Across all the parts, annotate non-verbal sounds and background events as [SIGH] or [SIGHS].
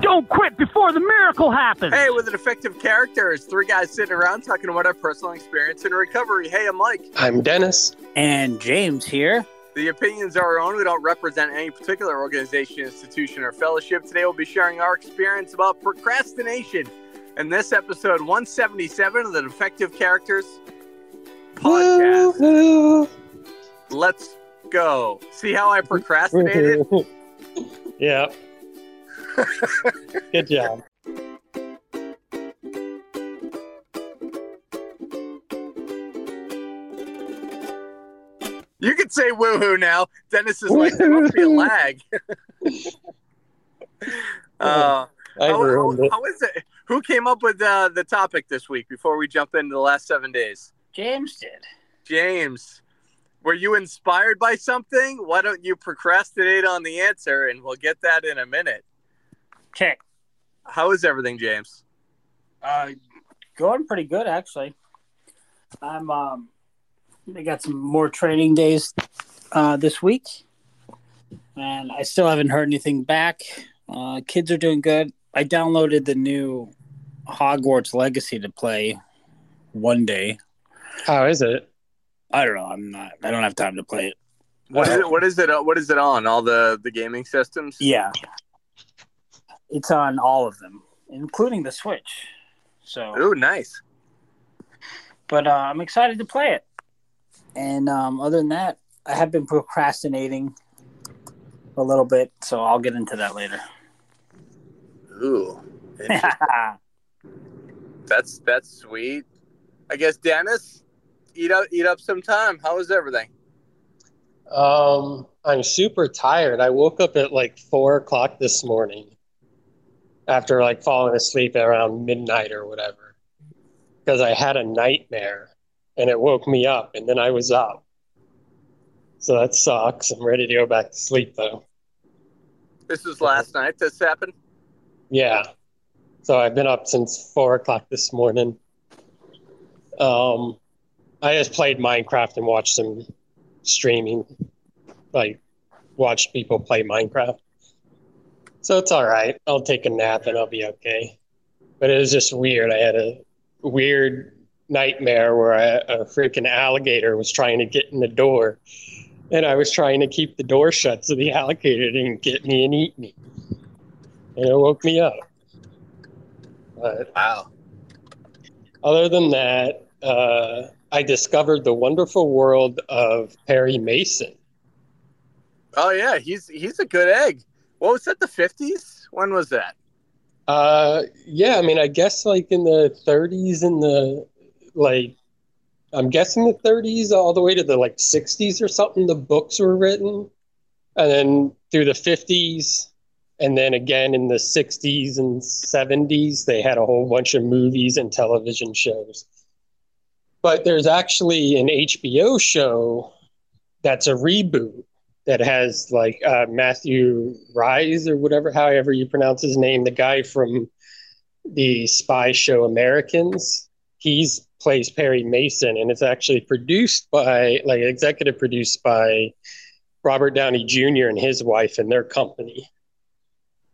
Don't quit before the miracle happens. Hey, with an effective character, it's three guys sitting around talking about our personal experience in recovery. Hey, I'm Mike. I'm Dennis. And James here. The opinions are our own. We don't represent any particular organization, institution, or fellowship. Today, we'll be sharing our experience about procrastination in this episode 177 of the Defective Characters podcast. Woo-hoo. [LAUGHS] Let's go. See how I procrastinated? [LAUGHS] yeah. Good job. You can say woohoo now. Dennis is like, there must be a lag. [LAUGHS] uh, I how, ruined how, it. how is it? Who came up with uh, the topic this week before we jump into the last seven days? James did. James, were you inspired by something? Why don't you procrastinate on the answer and we'll get that in a minute. Okay. How is everything, James? Uh, going pretty good actually. I'm um, I got some more training days uh, this week, and I still haven't heard anything back. Uh, kids are doing good. I downloaded the new Hogwarts Legacy to play one day. How is it? I don't know. I'm not. I don't have time to play it. What is it? What is it? uh, What is it on? All the the gaming systems? Yeah, it's on all of them, including the Switch. So, Ooh, nice. but uh, I'm excited to play it. And um, other than that, I have been procrastinating a little bit, so I'll get into that later. Ooh, [LAUGHS] that's that's sweet. I guess Dennis, eat up eat up some time. How is everything? Um, I'm super tired. I woke up at like four o'clock this morning after like falling asleep around midnight or whatever because I had a nightmare and it woke me up and then I was up. So that sucks. I'm ready to go back to sleep though. This was last night. This happened. Yeah. So I've been up since four o'clock this morning. Um, I just played Minecraft and watched some streaming, like watched people play Minecraft. So it's all right. I'll take a nap and I'll be okay. But it was just weird. I had a weird nightmare where I, a freaking alligator was trying to get in the door, and I was trying to keep the door shut so the [LAUGHS] alligator didn't get me and eat me. And it woke me up. But Wow. other than that, uh, I discovered the wonderful world of Perry Mason. Oh yeah, he's he's a good egg. What was that? The fifties? When was that? Uh, yeah, I mean, I guess like in the 30s and the like, I'm guessing the 30s all the way to the like 60s or something. The books were written, and then through the 50s, and then again in the 60s and 70s, they had a whole bunch of movies and television shows. But there's actually an HBO show that's a reboot that has like uh, Matthew Rise or whatever, however you pronounce his name, the guy from the spy show Americans. He's plays Perry Mason, and it's actually produced by like executive produced by Robert Downey Jr. and his wife and their company.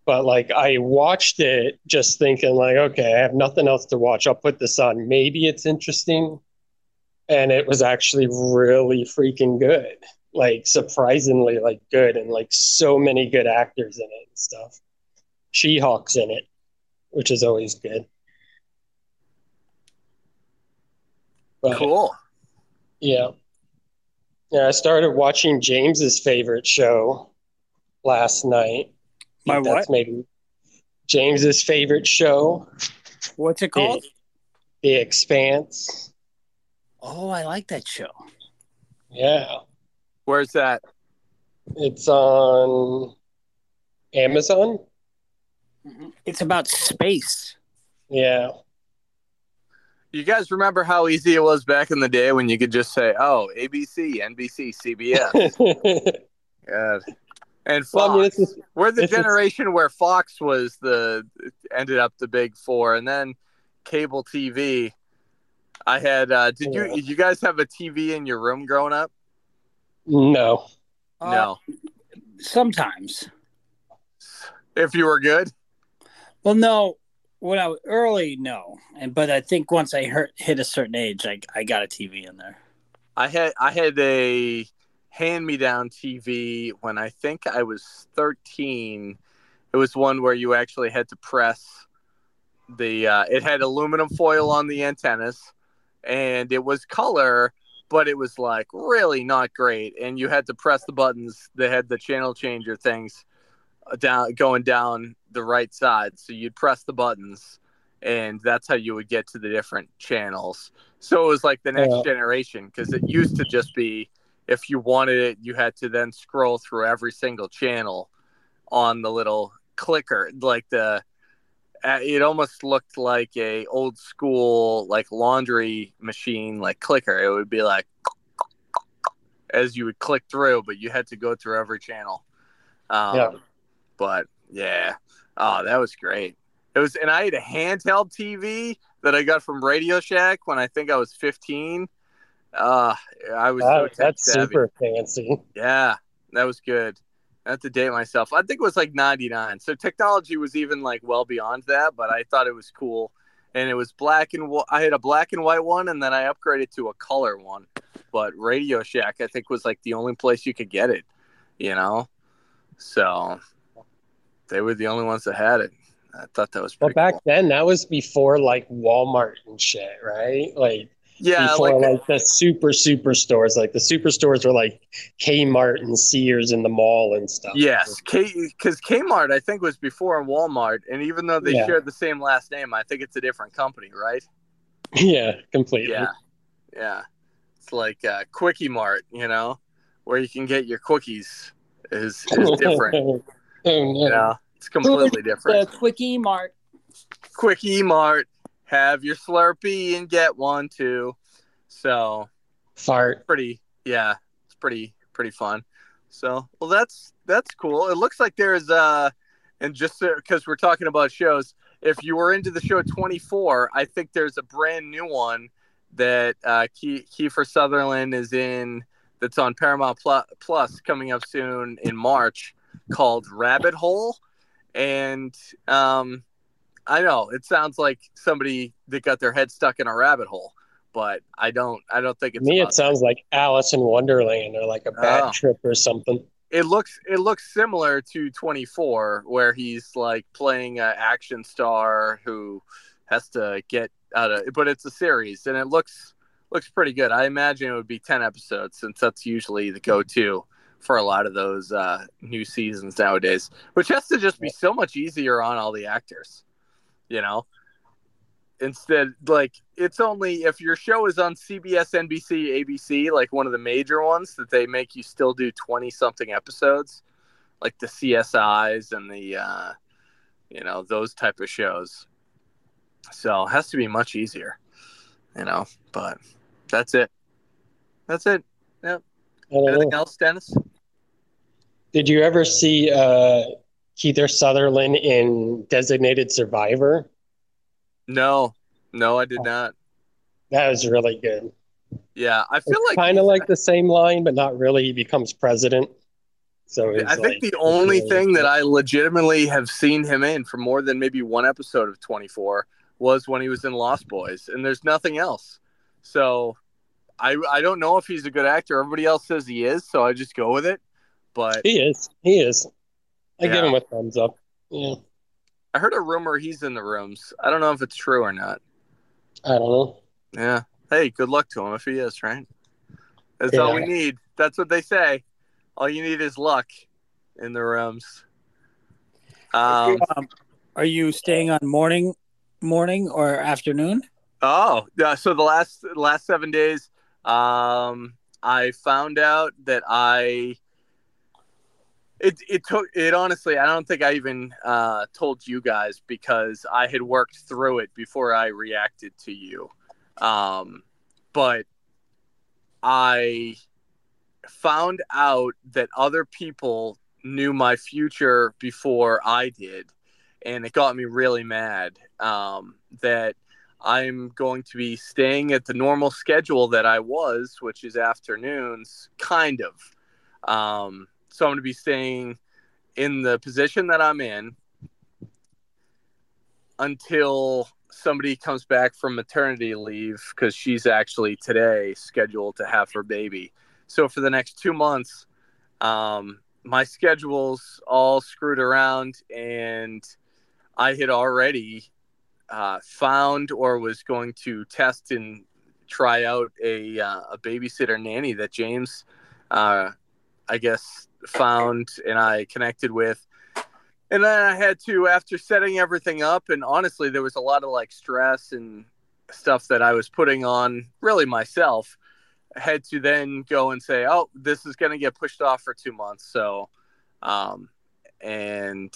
But like I watched it just thinking like, okay, I have nothing else to watch. I'll put this on. Maybe it's interesting. And it was actually really freaking good like surprisingly like good and like so many good actors in it and stuff. She-Hulk's in it, which is always good. But, Cool. Yeah. Yeah, I started watching James's favorite show last night. My That's what? maybe James's favorite show, What's it called? The, the Expanse. Oh, I like that show. Yeah. Where's that? It's on Amazon. It's about space. Yeah. You guys remember how easy it was back in the day when you could just say, "Oh, ABC, NBC, CBS." [LAUGHS] God. And Fox. Well, I mean, it's just- We're the it's just- generation where Fox was the ended up the big four, and then cable TV. I had. Uh, did you did you guys have a TV in your room growing up? No. no. Sometimes. If you were good, Well, no. When I was early, no, and but I think once I hurt, hit a certain age, I I got a TV in there. I had I had a hand me down TV when I think I was thirteen. It was one where you actually had to press the. Uh, it had aluminum foil on the antennas, and it was color, but it was like really not great. And you had to press the buttons that had the channel changer things uh, down going down the right side. So you'd press the buttons, and that's how you would get to the different channels. So it was like the next Yeah. generation because it used to just be if you wanted it, you had to then scroll through every single channel on the little clicker, like the. It almost looked like a old school like laundry machine like clicker. It would be like as you would click through, but you had to go through every channel. Um, Yeah. But yeah, oh, that was great. It was, and I had a handheld TV that I got from Radio Shack when I think I was 15. Uh, I was That- tech that's savvy. super fancy. Yeah, that was good. I have to date myself. I think it was like 99. So technology was even like well beyond that, but I thought it was cool. And it was black and wh- I had a black and white one, and then I upgraded to a color one. But Radio Shack, I think, was like the only place you could get it, you know? So they were the only ones that had it. I thought that was But back cool. then, that was before like Walmart and shit, right? Like Yeah, before like, like, the super super stores. Like the super stores were like Kmart and Sears in the mall and stuff. Yes, K because Kmart I think was before Walmart, and even though they Yeah. shared the same last name, I think it's a different company, right? yeah, completely. Yeah, yeah. It's like uh, Quickie Mart, you know, where you can get your quickies is is different. [LAUGHS] oh, no. you know, it's completely different. The different. Quickie Mart. Quickie Mart, have your Slurpee and get one too. So Fart. pretty, yeah, it's pretty pretty fun. So well, that's that's cool. It looks like there's uh, and just because we're talking about shows, if you were into the show 24, I think there's a brand new one that uh, Ke- Kiefer Sutherland is in. That's on Paramount Plus coming up soon in March, called Rabbit Hole, and um, I know it sounds like somebody that got their head stuck in a rabbit hole, but I don't. I don't think it's. me, it sounds like Alice in Wonderland or like a bad Oh. trip or something. it looks it looks similar to 24 where he's like playing an action star who has to get out of but it's a series and it looks looks pretty good i imagine it would be 10 episodes since that's usually the go-to for a lot of those uh, new seasons nowadays which has to just be so much easier on all the actors you know? Instead like it's only if your show is on cbs nbc abc like one of the major ones that they make you still do 20 something episodes like the csis and the uh you know those type of shows. So it has to be much easier you know but that's it. That's it. Yep. Anything else dennis? Did you ever see uh, Kiefer Sutherland in Designated Survivor? no no i did not That was really good. yeah i feel like kind of like the same line, but not really. He becomes president. So it's I think the only it's thing really- that I legitimately have seen him in for more than maybe one episode of 24 was when he was in Lost Boys, and there's nothing else. So I I don't know if he's a good actor. Everybody else says he is, so I just go with it. But he is. He is. I give Yeah. him a thumbs up. Yeah. I heard a rumor he's in the rooms. I don't know if it's true or not. I don't know. Yeah. Hey, good luck to him if he is, right? That's all we need. That's what they say. All you need is luck in the rooms. Um, Um, are you staying on morning, morning or afternoon? Oh, yeah. So the last last seven days, um, I found out that I it it took it honestly. I don't think I even uh, told you guys because I had worked through it before I reacted to you. Um, but I found out that other people knew my future before I did, and it got me really mad. Um, that I'm going to be staying at the normal schedule that I was, which is afternoons, kind of. Um, so I'm going to be staying in the position that I'm in until somebody comes back from maternity leave because she's actually today scheduled to have her baby. So for the next two months, um, my schedule's all screwed around, and I had already uh, found or was going to test and try out a, uh, a babysitter nanny that James, uh, I guess, found and I connected with. And then I had to, after setting everything up, and honestly, there was a lot of like stress and stuff that I was putting on really myself. I had to then go and say, oh, this is going to get pushed off for two months. So, um, and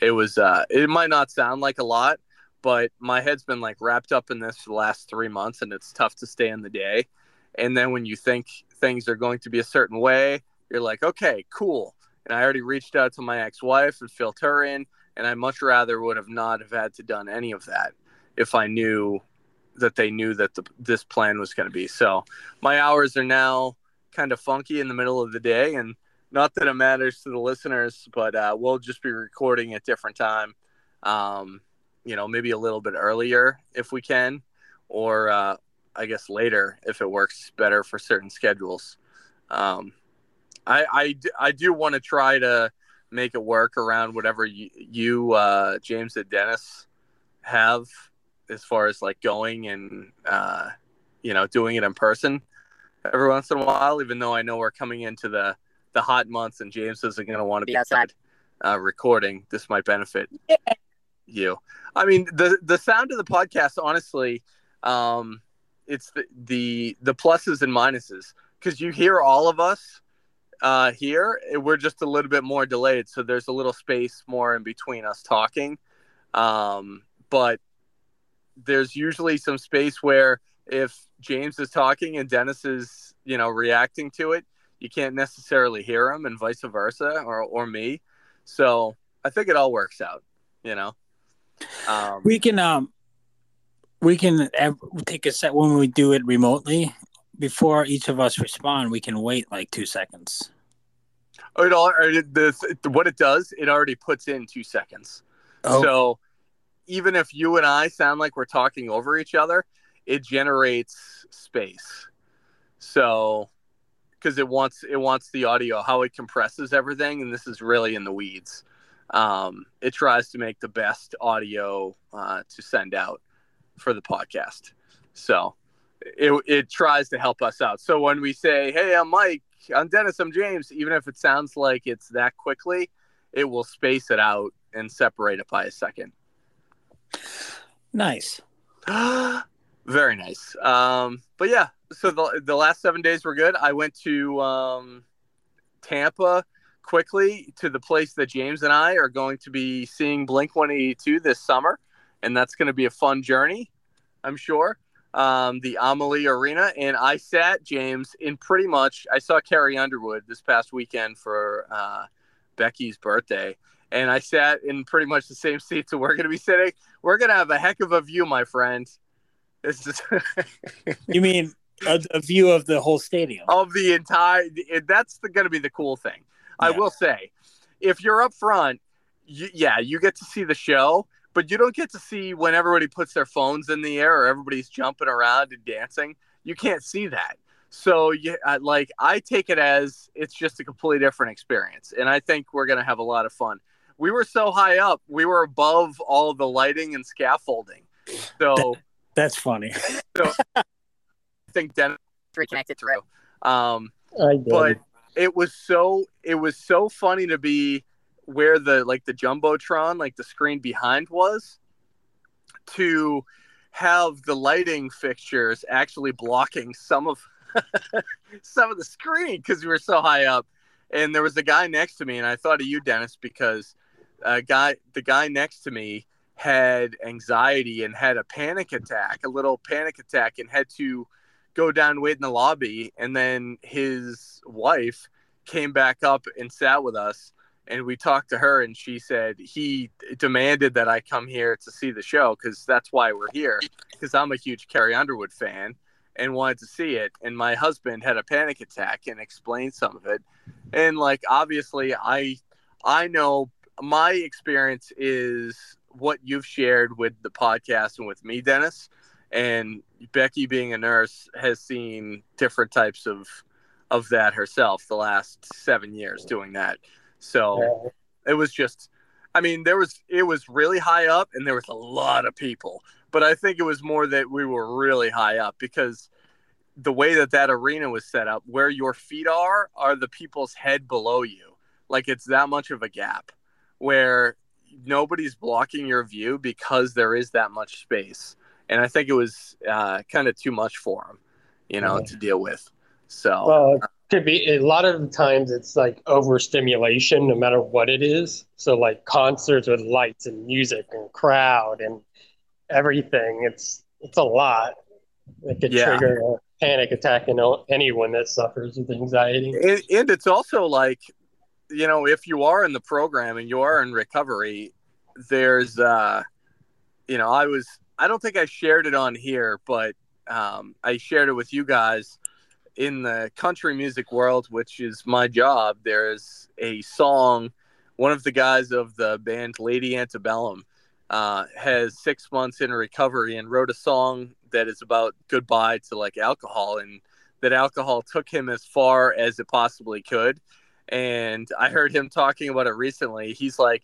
it was, uh, it might not sound like a lot, but my head's been like wrapped up in this for the last three months and it's tough to stay in the day. And then when you think things are going to be a certain way, you're like, okay, cool. And I already reached out to my ex-wife and filled her in, and I much rather would have not have had to done any of that if I knew that they knew that the, this plan was going to be. So my hours are now kind of funky in the middle of the day, and not that it matters to the listeners, but uh, we'll just be recording at different time. Um, you know, maybe a little bit earlier if we can, or uh, I guess later if it works better for certain schedules. Um, I, I, I do want to try to make it work around whatever you, you uh, James and Dennis have as far as like going and uh, you know doing it in person every once in a while. Even though I know we're coming into the the hot months and James isn't going to want to be outside uh, recording, this might benefit yeah. you. I mean the the sound of the podcast, honestly, um, it's the the the pluses and minuses because you hear all of us uh, here. We're just a little bit more delayed, so there's a little space more in between us talking. Um, but there's usually some space where if James is talking and Dennis is, you know, reacting to it, you can't necessarily hear him, and vice versa, or or me. So I think it all works out. You know, um, we can um we can take a set when we do it remotely before each of us respond, we can wait like two seconds. Oh, it all the, what it does, it already puts in two seconds. Oh. So even if you and I sound like we're talking over each other, it generates space. So because it wants it wants the audio, how it compresses everything, and this is really in the weeds. Um, it tries to make the best audio uh, to send out for the podcast. So it, it tries to help us out. So when we say, "Hey, I'm Mike," I'm Dennis, I'm James, even if it sounds like it's that quickly, it will space it out and separate it by a second. Nice. [GASPS] Very nice. Um, but yeah, so the the last seven days were good. I went to um, Tampa quickly to the place that James and I are going to be seeing Blink 182 this summer, and that's going to be a fun journey, I'm sure um, the Amalie Arena, and I sat James in pretty much. I saw Carrie Underwood this past weekend for uh, Becky's birthday, and I sat in pretty much the same [LAUGHS] seats that we're going to be sitting. We're going to have a heck of a view, my friend. This is. [LAUGHS] you mean a, a, view of the whole stadium? Of the entire. That's going to be the cool thing. Yeah. I will say, if you're up front, you, yeah, you get to see the show but you don't get to see when everybody puts their phones in the air or everybody's jumping around and dancing. You can't see that. So you like I take it as it's just a completely different experience, and I think we're gonna have a lot of fun. We were so high up, we were above all the lighting and scaffolding. So that, that's funny. [LAUGHS] so I think Dennis reconnected through. Um, but it was so it was so funny to be where the like the jumbotron, like the screen behind was, to have the lighting fixtures actually blocking some of [LAUGHS] some of the screen because we were so high up. and there was a guy next to me, and I thought of you, Dennis, because a guy, the guy next to me had anxiety and had a panic attack, a little panic attack, and had to go down wait in the lobby. And then his wife came back up and sat with us, and we talked to her, and she said he demanded that I come here to see the show because that's why we're here, because I'm a huge Carrie Underwood fan and wanted to see it. And my husband had a panic attack and explained some of it. And like obviously, I I know my experience is what you've shared with the podcast and with me, Dennis. And Becky, being a nurse, has seen different types of of that herself the last seven years doing that. So it was just, I mean, there was it was really high up, and there was a lot of people. But I think it was more that we were really high up because the way that that arena was set up, where your feet are, are the people's head below you. Like it's that much of a gap where nobody's blocking your view because there is that much space. And I think it was uh, kind of too much for them, you know, to deal with. So, well, could be a lot of times it's like overstimulation, no matter what it is. So, like concerts with lights and music and crowd and everything, it's it's a lot. It could Yeah. trigger a panic attack in anyone that suffers with anxiety. and, and it's also like you know if you are in the program and you are in recovery there's uh you know i was i don't think i shared it on here but um i shared it with you guys in the country music world which is my job there's a song one of the guys of the band lady antebellum uh, has six months in recovery and wrote a song that is about goodbye to like alcohol and that alcohol took him as far as it possibly could. And I heard him talking about it recently. He's like,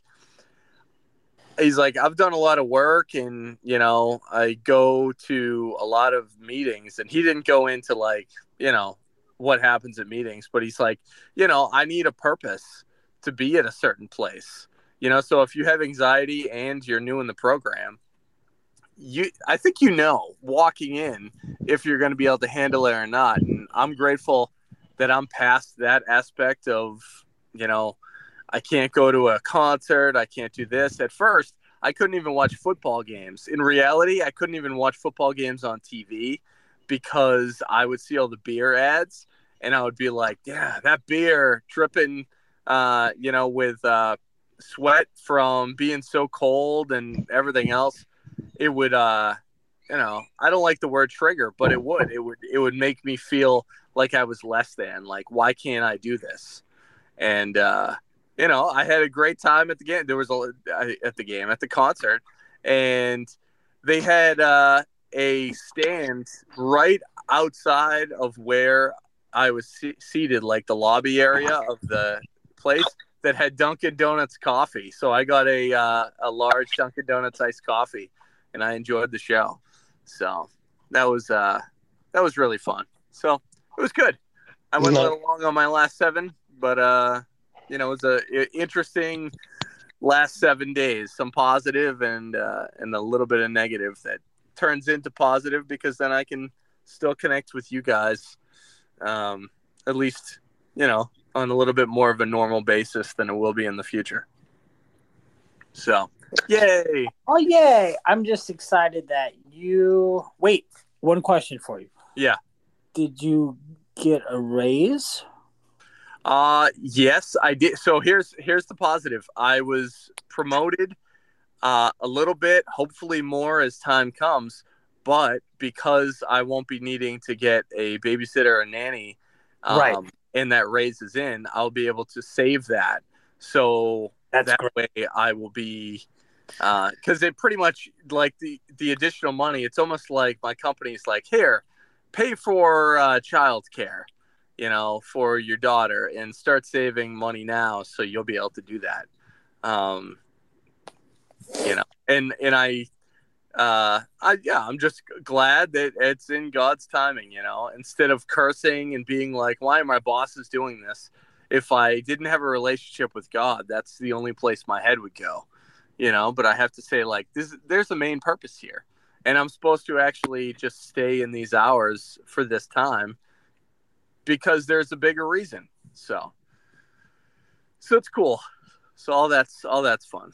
he's like, I've done a lot of work and, you know, I go to a lot of meetings. And he didn't go into like, you know, what happens at meetings, but he's like, you know, I need a purpose to be at a certain place. You know, so if you have anxiety and you're new in the program, you I think you know walking in if you're going to be able to handle it or not. And I'm grateful that I'm past that aspect of, you know, I can't go to a concert, I can't do this. At first, I couldn't even watch football games. In reality, I couldn't even watch football games on TV because I would see all the beer ads and I would be like, yeah, that beer dripping uh, you know, with uh sweat from being so cold and everything else it would uh you know i don't like the word trigger but it would it would it would make me feel like i was less than like why can't i do this? And uh you know i had a great time at the game. There was a at the game at the concert and they had uh a stand right outside of where i was se- seated like the lobby area of the place that had Dunkin' Donuts coffee. So I got a uh, a large Dunkin' Donuts iced coffee, and I enjoyed the show. So that was uh, that was really fun. So it was good. I went a little long on my last seven, but uh, you know, it was a interesting last seven days. Some positive and uh, and a little bit of negative that turns into positive because then I can still connect with you guys. Um, at least you know on a little bit more of a normal basis than it will be in the future. So, yay! Oh yay! I'm just excited that you wait. One question for you. Yeah. Did you get a raise? Uh yes, I did. So here's here's the positive. I was promoted uh, a little bit, hopefully more as time comes. But because I won't be needing to get a babysitter or a nanny, um, Right. and that raises in, I'll be able to save that. So That's that way I will be because it pretty much like the the additional money. It's almost like my company's like here, pay for uh, child care, you know, for your daughter, and start saving money now, so you'll be able to do that. Um, you know, and and I. Uh, I yeah, I'm just glad that it's in God's timing, you know. Instead of cursing and being like, "Why are my bosses doing this?" If I didn't have a relationship with God, that's the only place my head would go, you know. But I have to say, like, this, there's a main purpose here, and I'm supposed to actually just stay in these hours for this time because there's a bigger reason. So, so it's cool. So all that's all that's fun.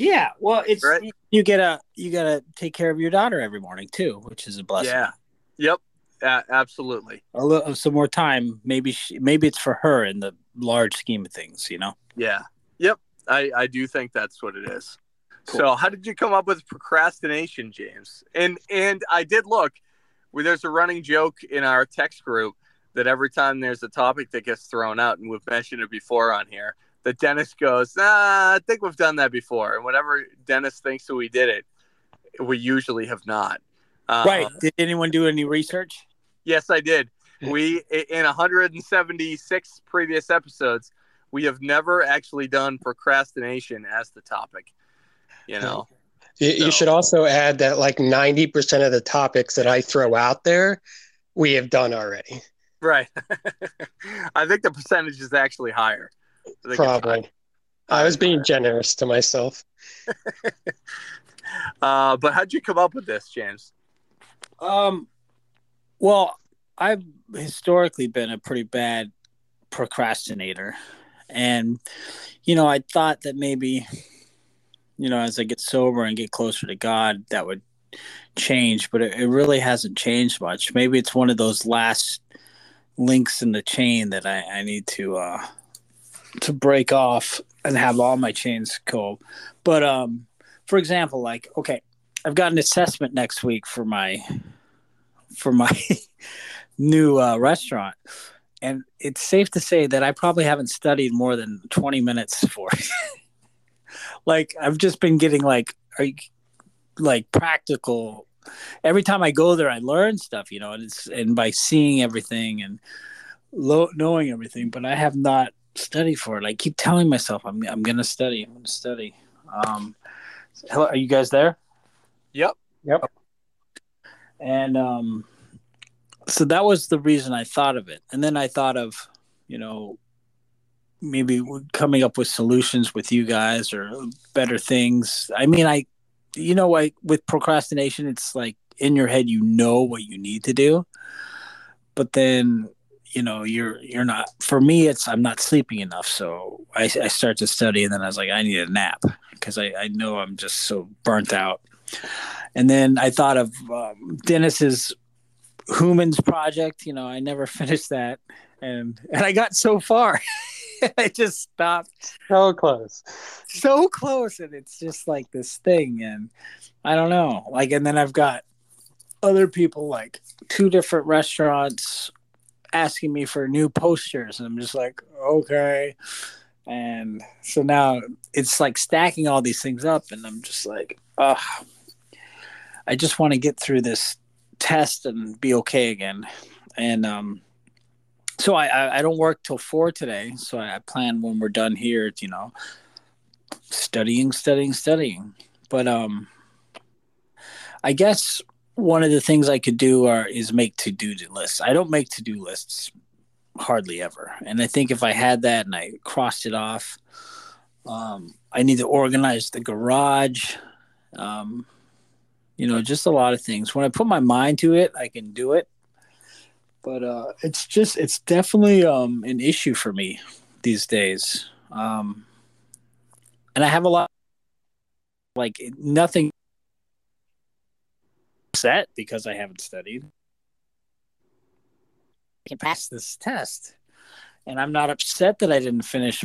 Yeah, well, it's Right. you get a you gotta take care of your daughter every morning too, which is a blessing. Yeah. Yep. A- absolutely. a little some more time. Maybe she, maybe it's for her in the large scheme of things. You know. Yeah. Yep. I I do think that's what it is. So how did you come up with procrastination, James? And and I did look. Where there's a running joke in our text group that every time there's a topic that gets thrown out, and we've mentioned it before on here, that Dennis goes, "Ah, I think we've done that before." And whenever Dennis thinks that we did it, we usually have not. Um, right. Did anyone do any research? Yes, I did. We in 176 previous episodes, we have never actually done procrastination as the topic. You know, You, you should also add that like 90% of the topics that I throw out there, we have done already. right? [LAUGHS] I think the percentage is actually higher. I think it's Probably. I was being generous to myself. [LAUGHS] Uh, but how'd you come up with this, James? Um, well, I've historically been a pretty bad procrastinator, and you know, I thought that maybe, you know, as I get sober and get closer to God, that would change, but it, it really hasn't changed much. Maybe it's one of those last links in the chain that I, I need to uh, to break off and have all my chains go. But um, for example, like okay, I've got an assessment next week for my for my [LAUGHS] new uh, restaurant, and it's safe to say that I probably haven't studied more than twenty minutes for it. [LAUGHS] like I've just been getting like are you, like practical. Every time I go there, I learn stuff, you know, and it's and by seeing everything and lo- knowing everything, but I have not studied for it. I keep telling myself I'm I'm gonna study. I'm gonna study. Um, hello, are you guys there? Yep. Yep. And um, so that was the reason I thought of it. And then I thought of, you know, maybe coming up with solutions with you guys or better things. I mean, I, you know, like with procrastination, it's like in your head, you know what you need to do, but then you know you're you're not for me it's i'm not sleeping enough. So i, I start to study and then i was like i need a nap because I, I know i'm just so burnt out. And then i thought of um, dennis's humans project you know i never [LAUGHS] finished that. And and i got so far. [LAUGHS] I just stopped. So close. So close and it's just like this thing and i don't know. Like and then i've got other people like two different restaurants asking me for new posters and i'm just like okay. And so now it's like stacking all these things up and i'm just like uh i just want to get through this test and be okay again. And um so I, I i don't work till four today so i plan when we're done here you know studying studying studying. But um i guess one of the things I could do are is make to do lists. I don't make to do lists hardly ever, and I think if I had that and I crossed it off, um, I need to organize the garage. Um, you know, just a lot of things. When I put my mind to it, I can do it. But uh, it's just it's definitely um, an issue for me these days, um, and I have a lot like nothing upset because I haven't studied. I can pass this test. And I'm not upset that I didn't finish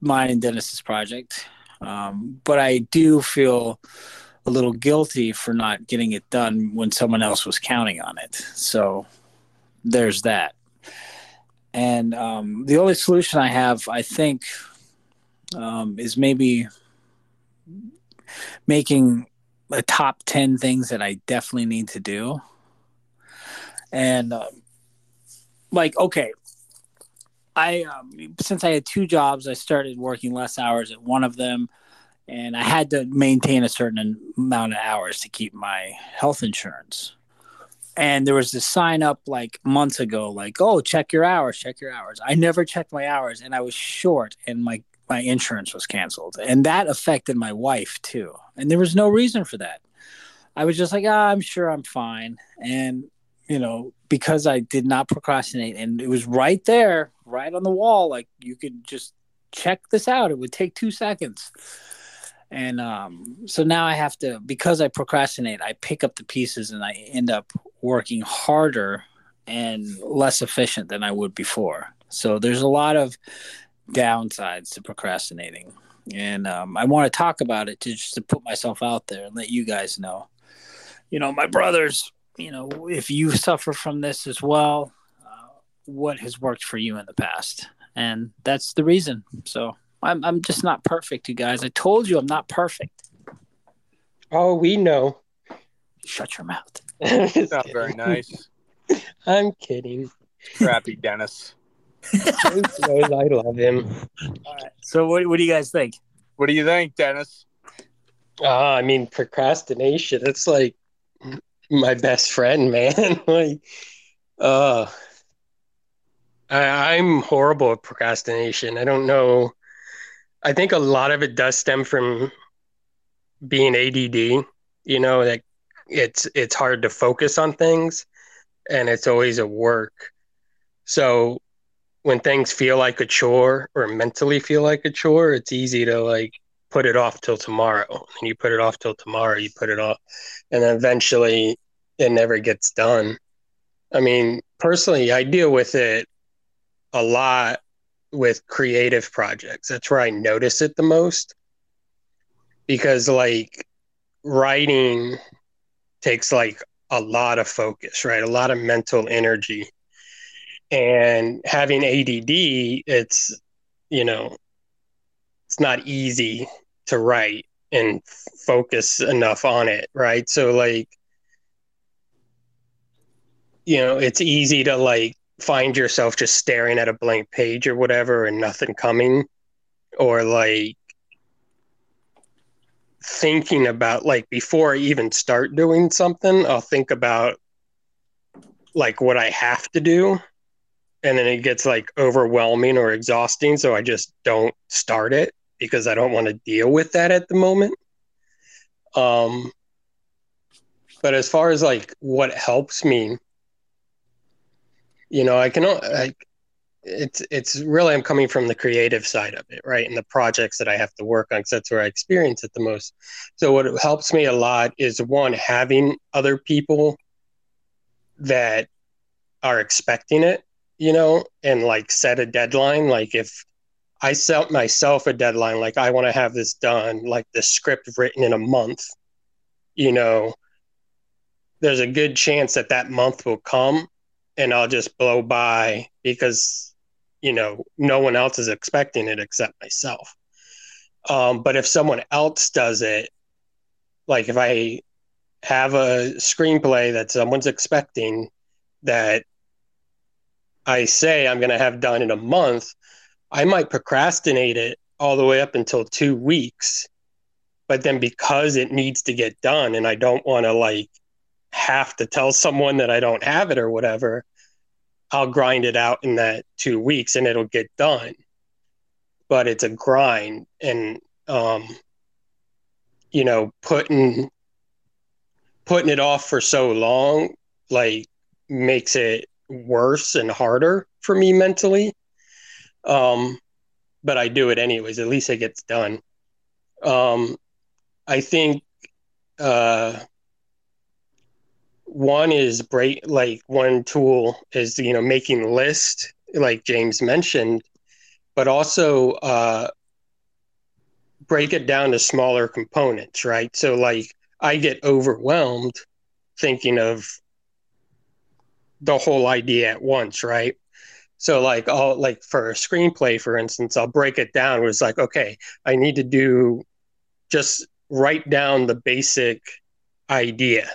mine and Dennis's project. Um, but I do feel a little guilty for not getting it done when someone else was counting on it. So there's that. And um, the only solution I have, I think, um, is maybe making a top 10 things that I definitely need to do. And um, like, okay, I, um, since I had two jobs, I started working less hours at one of them. And I had to maintain a certain amount of hours to keep my health insurance. And there was this sign up like months ago, like, oh, check your hours, check your hours. I never checked my hours and I was short and my my insurance was canceled and that affected my wife too and there was no reason for that i was just like ah, i'm sure i'm fine and you know because i did not procrastinate and it was right there right on the wall like you could just check this out. It would take two seconds. And um, so now I have to, because I procrastinate, I pick up the pieces and I end up working harder and less efficient than I would before. So there's a lot of downsides to procrastinating. And um, I want to talk about it to just to put myself out there and let you guys know. You know, my brothers, you know, if you suffer from this as well, uh, what has worked for you in the past? And that's the reason. So I'm, I'm just not perfect, you guys. I told you I'm not perfect. Oh, we know. Shut your mouth. [LAUGHS] Not very nice. [LAUGHS] I'm kidding. Crappy Dennis. James knows I love him. All right. So what, what do you guys think? What do you think, Dennis? Uh, I mean, procrastination. It's like my best friend, man. [LAUGHS] like, uh, I, I'm horrible at procrastination. I don't know. I think a lot of it does stem from being ADD. You know, that it's it's hard to focus on things, and it's always a work. So when things feel like a chore or mentally feel like a chore, it's easy to like put it off till tomorrow. And you put it off till tomorrow, you put it off, and then eventually it never gets done. I mean, personally, I deal with it a lot with creative projects. That's where I notice it the most because, like, writing takes like a lot of focus, right? A lot of mental energy. And having ADD, it's, you know, it's not easy to write and focus enough on it, right? So, like, you know, it's easy to like find yourself just staring at a blank page or whatever and nothing coming, or like thinking about like before I even start doing something, I'll think about like what I have to do. And then it gets like overwhelming or exhausting. So I just don't start it because I don't want to deal with that at the moment. Um, but as far as like what helps me, you know, I can like it's it's really I'm coming from the creative side of it, right? And the projects that I have to work on, because that's where I experience it the most. So what helps me a lot is one having other people that are expecting it, you know, and like set a deadline. Like if I set myself a deadline, like I want to have this done, like the script written in a month, you know, there's a good chance that that month will come and I'll just blow by because you know no one else is expecting it except myself. Um, but if someone else does it, like if I have a screenplay that someone's expecting that I say I'm going to have done in a month, I might procrastinate it all the way up until two weeks. But then because it needs to get done and I don't want to like have to tell someone that I don't have it or whatever, I'll grind it out in that two weeks and it'll get done. But it's a grind and um you know, putting putting it off for so long like makes it worse and harder for me mentally. Um but I do it anyways. At least it gets done. Um I think uh one is break like one tool is you know making list like james mentioned but also uh break it down to smaller components right so like i get overwhelmed thinking of the whole idea at once right? So like i'll like for a screenplay for instance i'll break it down. It was like okay i need to do just write down the basic idea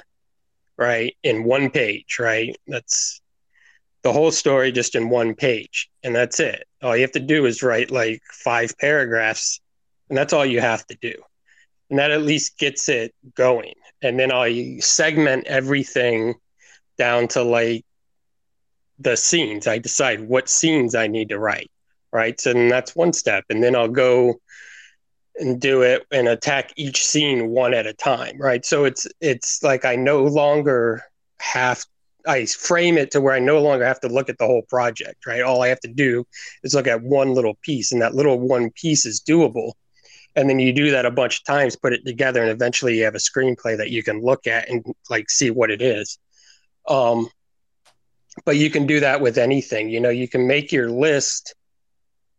right in one page right? That's the whole story just in one page and that's it. All you have to do is write like five paragraphs and that's all you have to do. And that at least gets it going. And then i segment everything down to like the scenes i decide what scenes i need to write right so that's one step and then i'll go and do it and attack each scene one at a time right so it's it's like i no longer have I frame it to where I no longer have to look at the whole project, right? All I have to do is look at one little piece, and that little one piece is doable. And then you do that a bunch of times, put it together, and eventually you have a screenplay that you can look at and like see what it is. Um, but you can do that with anything. You know, you can make your list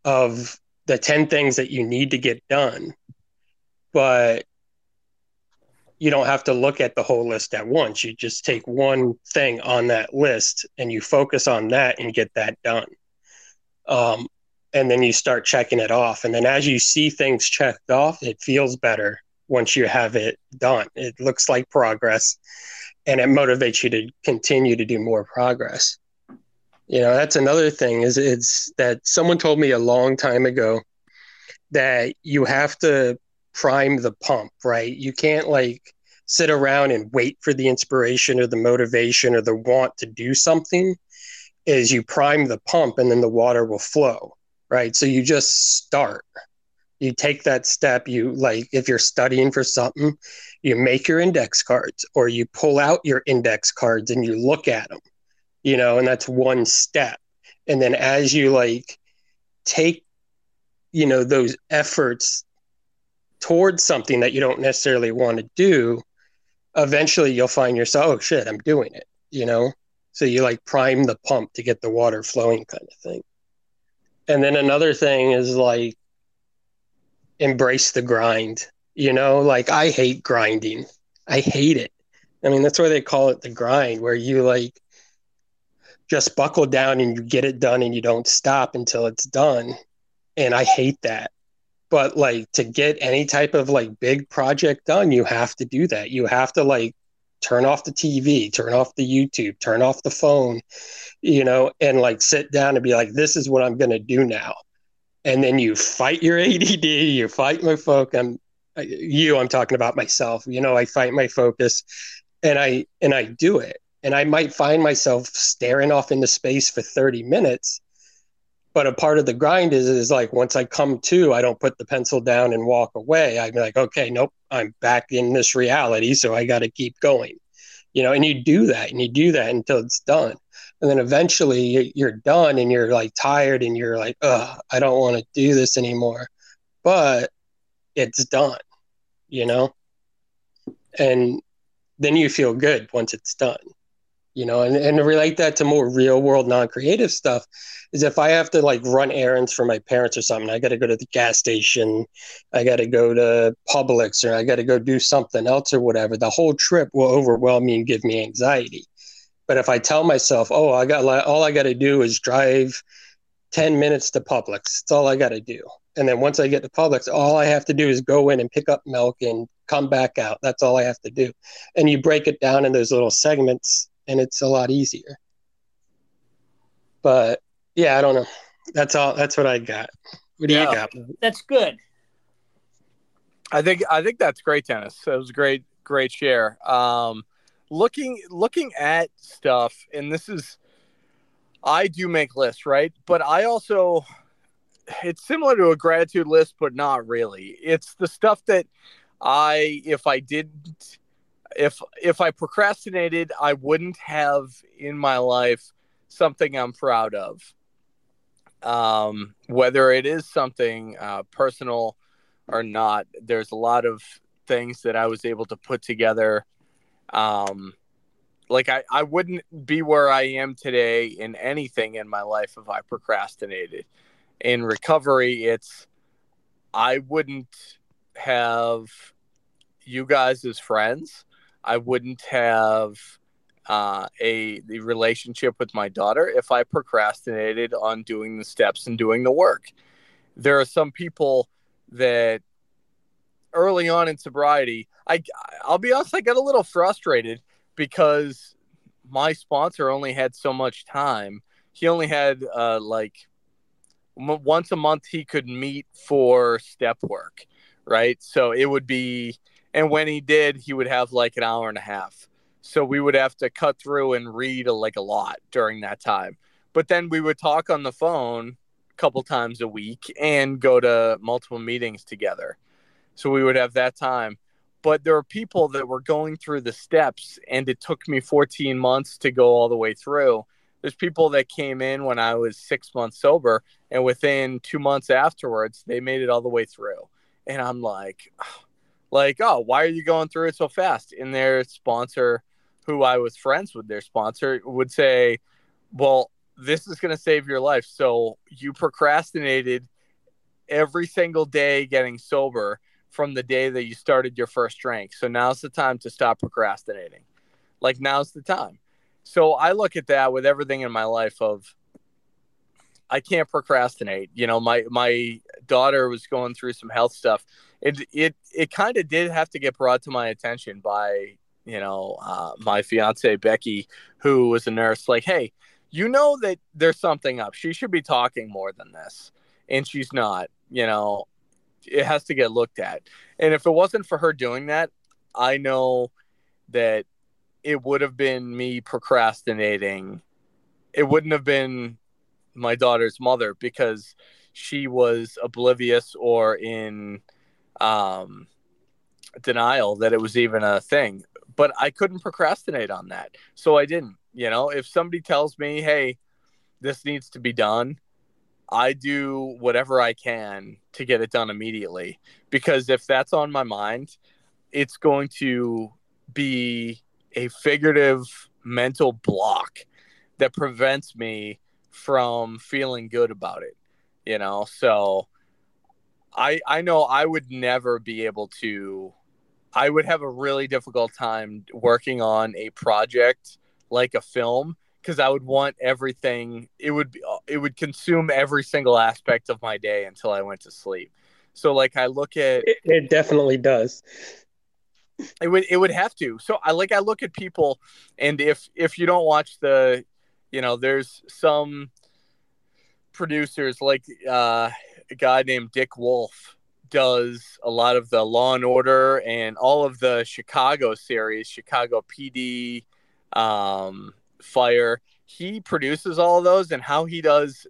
of the 10 things that you need to get done, but you don't have to look at the whole list at once. You just take one thing on that list and you focus on that and get that done. Um, and then you start checking it off. And then as you see things checked off, it feels better once you have it done. It looks like progress and it motivates you to continue to do more progress. You know, that's another thing is it's that someone told me a long time ago that you have to prime the pump, right? You can't like sit around and wait for the inspiration or the motivation or the want to do something. Is you prime the pump and then the water will flow, right? So you just start. You take that step. You like if you're studying for something, you make your index cards or you pull out your index cards and you look at them, you know, and that's one step. And then as you like take, you know, those efforts towards something that you don't necessarily want to do, eventually you'll find yourself, oh shit, I'm doing it, you know? So you like prime the pump to get the water flowing kind of thing. And then another thing is like embrace the grind, you know? Like I hate grinding. I hate it. I mean, that's why they call it the grind, where you like just buckle down and you get it done and you don't stop until it's done. And I hate that but like to get any type of like big project done you have to do that you have to like turn off the tv turn off the youtube turn off the phone you know and like sit down and be like this is what i'm going to do now and then you fight your [LAUGHS] add you fight my focus i'm you i'm talking about myself you know i fight my focus and i and i do it and i might find myself staring off into space for 30 minutes but a part of the grind is is like once I come to, I don't put the pencil down and walk away. I'm like, okay, nope, I'm back in this reality, so I got to keep going, you know. And you do that, and you do that until it's done, and then eventually you're done, and you're like tired, and you're like, I don't want to do this anymore, but it's done, you know, and then you feel good once it's done you know? And, and relate that to more real world non-creative stuff is if i have to like run errands for my parents or something i got to go to the gas station i got to go to publix or i got to go do something else or whatever the whole trip will overwhelm me and give me anxiety but if i tell myself oh i got all i got to do is drive 10 minutes to publix that's all i got to do and then once i get to publix all i have to do is go in and pick up milk and come back out that's all i have to do and you break it down in those little segments and it's a lot easier. But yeah, I don't know. That's all. That's what I got. What do yeah, you got? That's good. I think I think that's great, Dennis. That was a great, great share. Um, looking looking at stuff, and this is, I do make lists, right? But I also, it's similar to a gratitude list, but not really. It's the stuff that I, if I didn't if if I procrastinated, I wouldn't have in my life something I'm proud of. Um, whether it is something uh, personal or not, there's a lot of things that I was able to put together. Um, like I, I wouldn't be where I am today in anything in my life if I procrastinated. In recovery, it's I wouldn't have you guys as friends I wouldn't have uh, a the relationship with my daughter if I procrastinated on doing the steps and doing the work. There are some people that early on in sobriety, I I'll be honest, I got a little frustrated because my sponsor only had so much time. He only had uh, like m- once a month he could meet for step work, right? So it would be and when he did, he would have like an hour and a half. So we would have to cut through and read a, like a lot during that time. But then we would talk on the phone a couple times a week and go to multiple meetings together. So we would have that time. But there are people that were going through the steps and it took me 14 months to go all the way through. There's people that came in when i was six months sober and within two months afterwards they made it all the way through. And i'm like [SIGHS] like oh why are you going through it so fast? And their sponsor who i was friends with their sponsor would say well this is going to save your life. So you procrastinated every single day getting sober from the day that you started your first drink. So now's the time to stop procrastinating. Like now's the time. So I look at that with everything in my life of I can't procrastinate. You know, my my daughter was going through some health stuff. It it it kind of did have to get brought to my attention by you know uh, my fiance Becky, who was a nurse. Like, hey, you know that there's something up. She should be talking more than this, and she's not. You know, it has to get looked at. And if it wasn't for her doing that, I know that it would have been me procrastinating. It wouldn't have been my daughter's mother because she was oblivious or in um, denial that it was even a thing. But I couldn't procrastinate on that. So I didn't. You know, if somebody tells me, hey, this needs to be done, I do whatever I can to get it done immediately because if that's on my mind, it's going to be a figurative mental block that prevents me from feeling good about it. You know, so I I know I would never be able to I would have a really difficult time working on a project like a film because I would want everything. It would be, it would consume every single aspect of my day until I went to sleep. So like I look at it, it definitely does. It would it would have to. So I like I look at people, and if if you don't watch the, you know, there's some producers like uh, a guy named Dick Wolf does a lot of the Law and Order and all of the Chicago series, Chicago PD, um, fire. He produces all those and how he does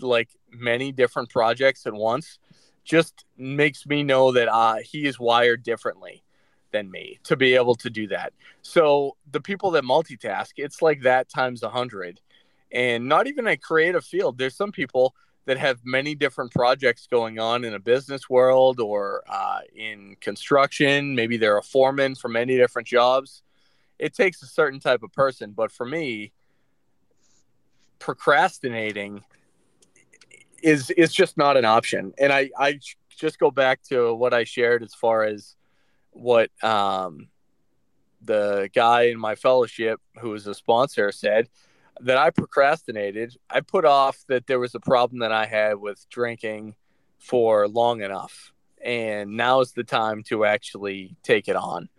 like many different projects at once just makes me know that uh, he is wired differently than me to be able to do that. So the people that multitask it's like that times a hundred. And not even a creative field. There's some people that have many different projects going on in a business world or uh, in construction. Maybe they're a foreman for many different jobs it takes a certain type of person. But for me, procrastinating is is just not an option. And I I just go back to what I shared as far as what um, the guy in my fellowship who was a sponsor said that I procrastinated. I put off that there was a problem that I had with drinking for long enough. And now is the time to actually take it on.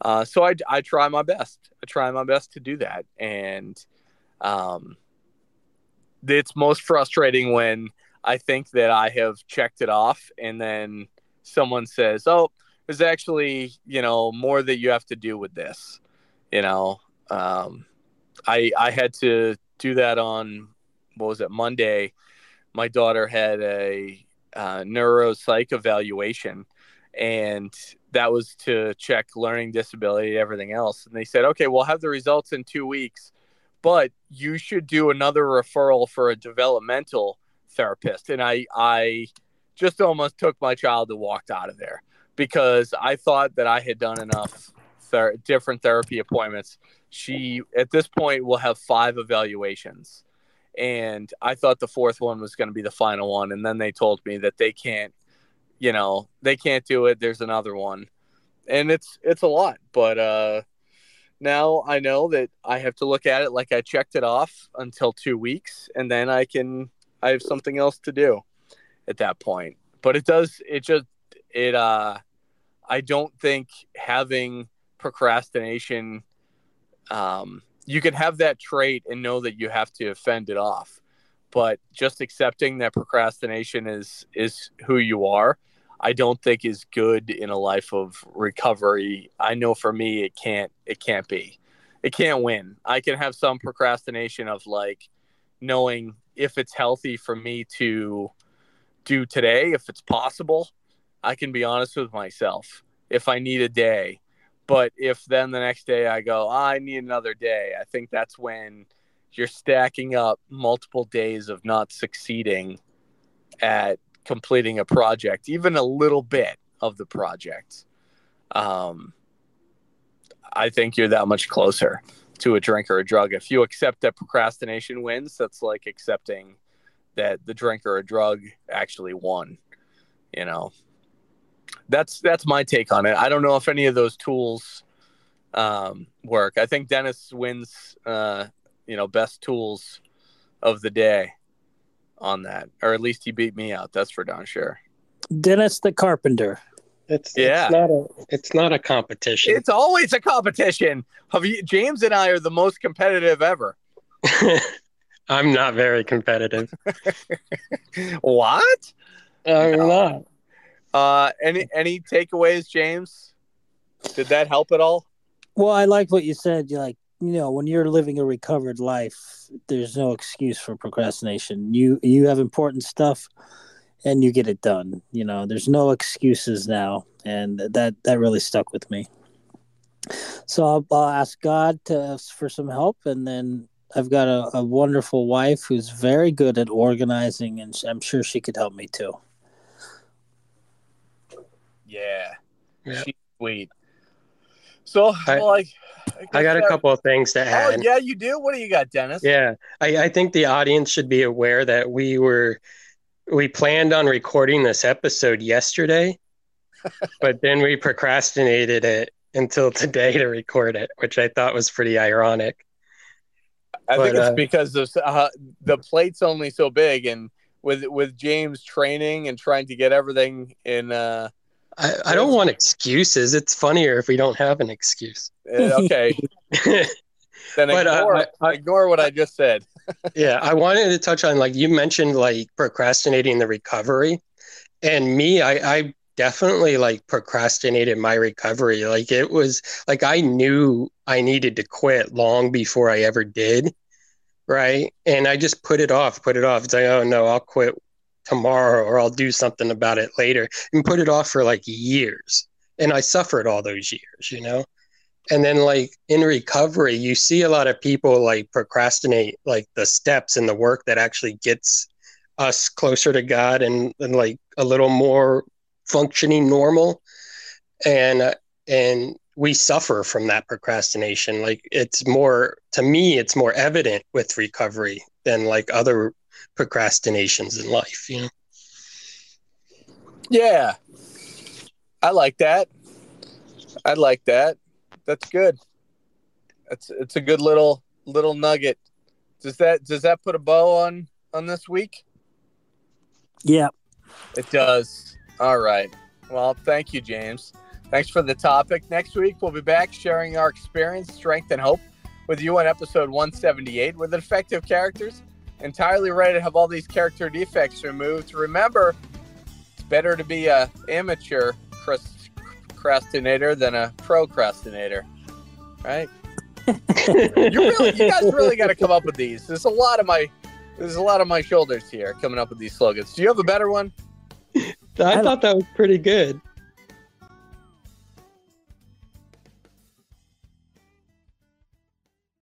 Uh, so I, I try my best. I try my best to do that. And um, it's most frustrating when I think that I have checked it off and then someone says, oh, there's actually, you know, more that you have to do with this. You know, um, I, I had to do that on, what was it, Monday. My daughter had a uh, neuropsych evaluation and that was to check learning disability everything else. And they said okay we'll have the results in two weeks but you should do another referral for a developmental therapist. And i i just almost took my child and walked out of there because i thought that i had done enough ther- different therapy appointments. She at this point will have five evaluations. And i thought the fourth one was going to be the final one. And then they told me that they can't you know they can't do it. There's another one. And it's it's a lot but uh now i know that i have to look at it like i checked it off until two weeks and then i can i have something else to do at that point. But it does it just it uh i don't think having procrastination um you can have that trait and know that you have to fend it off but just accepting that procrastination is is who you are i don't think is good in a life of recovery. I know for me it can't it can't be. It can't win. I can have some procrastination of like knowing if it's healthy for me to do today if it's possible i can be honest with myself if I need a day. But if then the next day I go, "Ah, I need another day, I think that's when you're stacking up multiple days of not succeeding at completing a project, even a little bit of the project. Um, I think you're that much closer to a drink or a drug. If you accept that procrastination wins, that's like accepting that the drink or a drug actually won. You know, that's that's my take on it. I don't know if any of those tools um, work. I think Dennis wins. Uh, you know, best tools of the day on that, or at least he beat me out. That's for darn sure. Dennis the Carpenter. It's Yeah. It's not a. It's not a competition. It's always a competition. Have you, James and I are the most competitive ever. [LAUGHS] I'm not very competitive. [LAUGHS] What? I'm not. Uh, any any takeaways, James? Did that help at all? Well, I like what you said. You like, you know, when you're living a recovered life, there's no excuse for procrastination. You you have important stuff, and you get it done. You know, there's no excuses now, and that that really stuck with me. So I'll, I'll ask God to, for some help, and then I've got a, a wonderful wife who's very good at organizing, and I'm sure she could help me too. Yeah, Yeah. she's sweet. So, I- like, I got a couple of things to Oh, add. yeah, you do. What do you got, Dennis? Yeah, I, I think the audience should be aware that we were we planned on recording this episode yesterday, [LAUGHS] but then we procrastinated it until today to record it, which I thought was pretty ironic. I think it's uh, because of uh, the plate's only so big, and with with James training and trying to get everything in. Uh, I, I don't want excuses. It's funnier if we don't have an excuse. uh, okay, [LAUGHS] then But, uh, ignore, ignore what I just said. [LAUGHS] yeah, I wanted to touch on like you mentioned like procrastinating the recovery. And me, I, I definitely like procrastinated my recovery. Like it was like I knew I needed to quit long before I ever did. Right. And I just put it off, put it off. It's like, oh no, I'll quit tomorrow or I'll do something about it later and put it off for like years. And I suffered all those years, you know? and then like in recovery you see a lot of people like procrastinate like the steps and the work that actually gets us closer to god and, and like a little more functioning normal and and we suffer from that procrastination like it's more to me it's more evident with recovery than like other procrastinations in life you know Yeah, I like that. I like that. That's good. That's it's a good little little nugget. Does that does that put a bow on on this week? Yeah. It does. All right. Well, thank you, James. Thanks for the topic. Next week we'll be back sharing our experience, strength, and hope with you on episode 178 with effective characters. Entirely ready to have all these character defects removed. Remember, it's better to be a amateur procrastinator than a procrastinator. Right? [LAUGHS] you really you guys really got to come up with these. There's a lot of my there's a lot of my shoulders here coming up with these slogans. Do you have a better one? i thought that was pretty good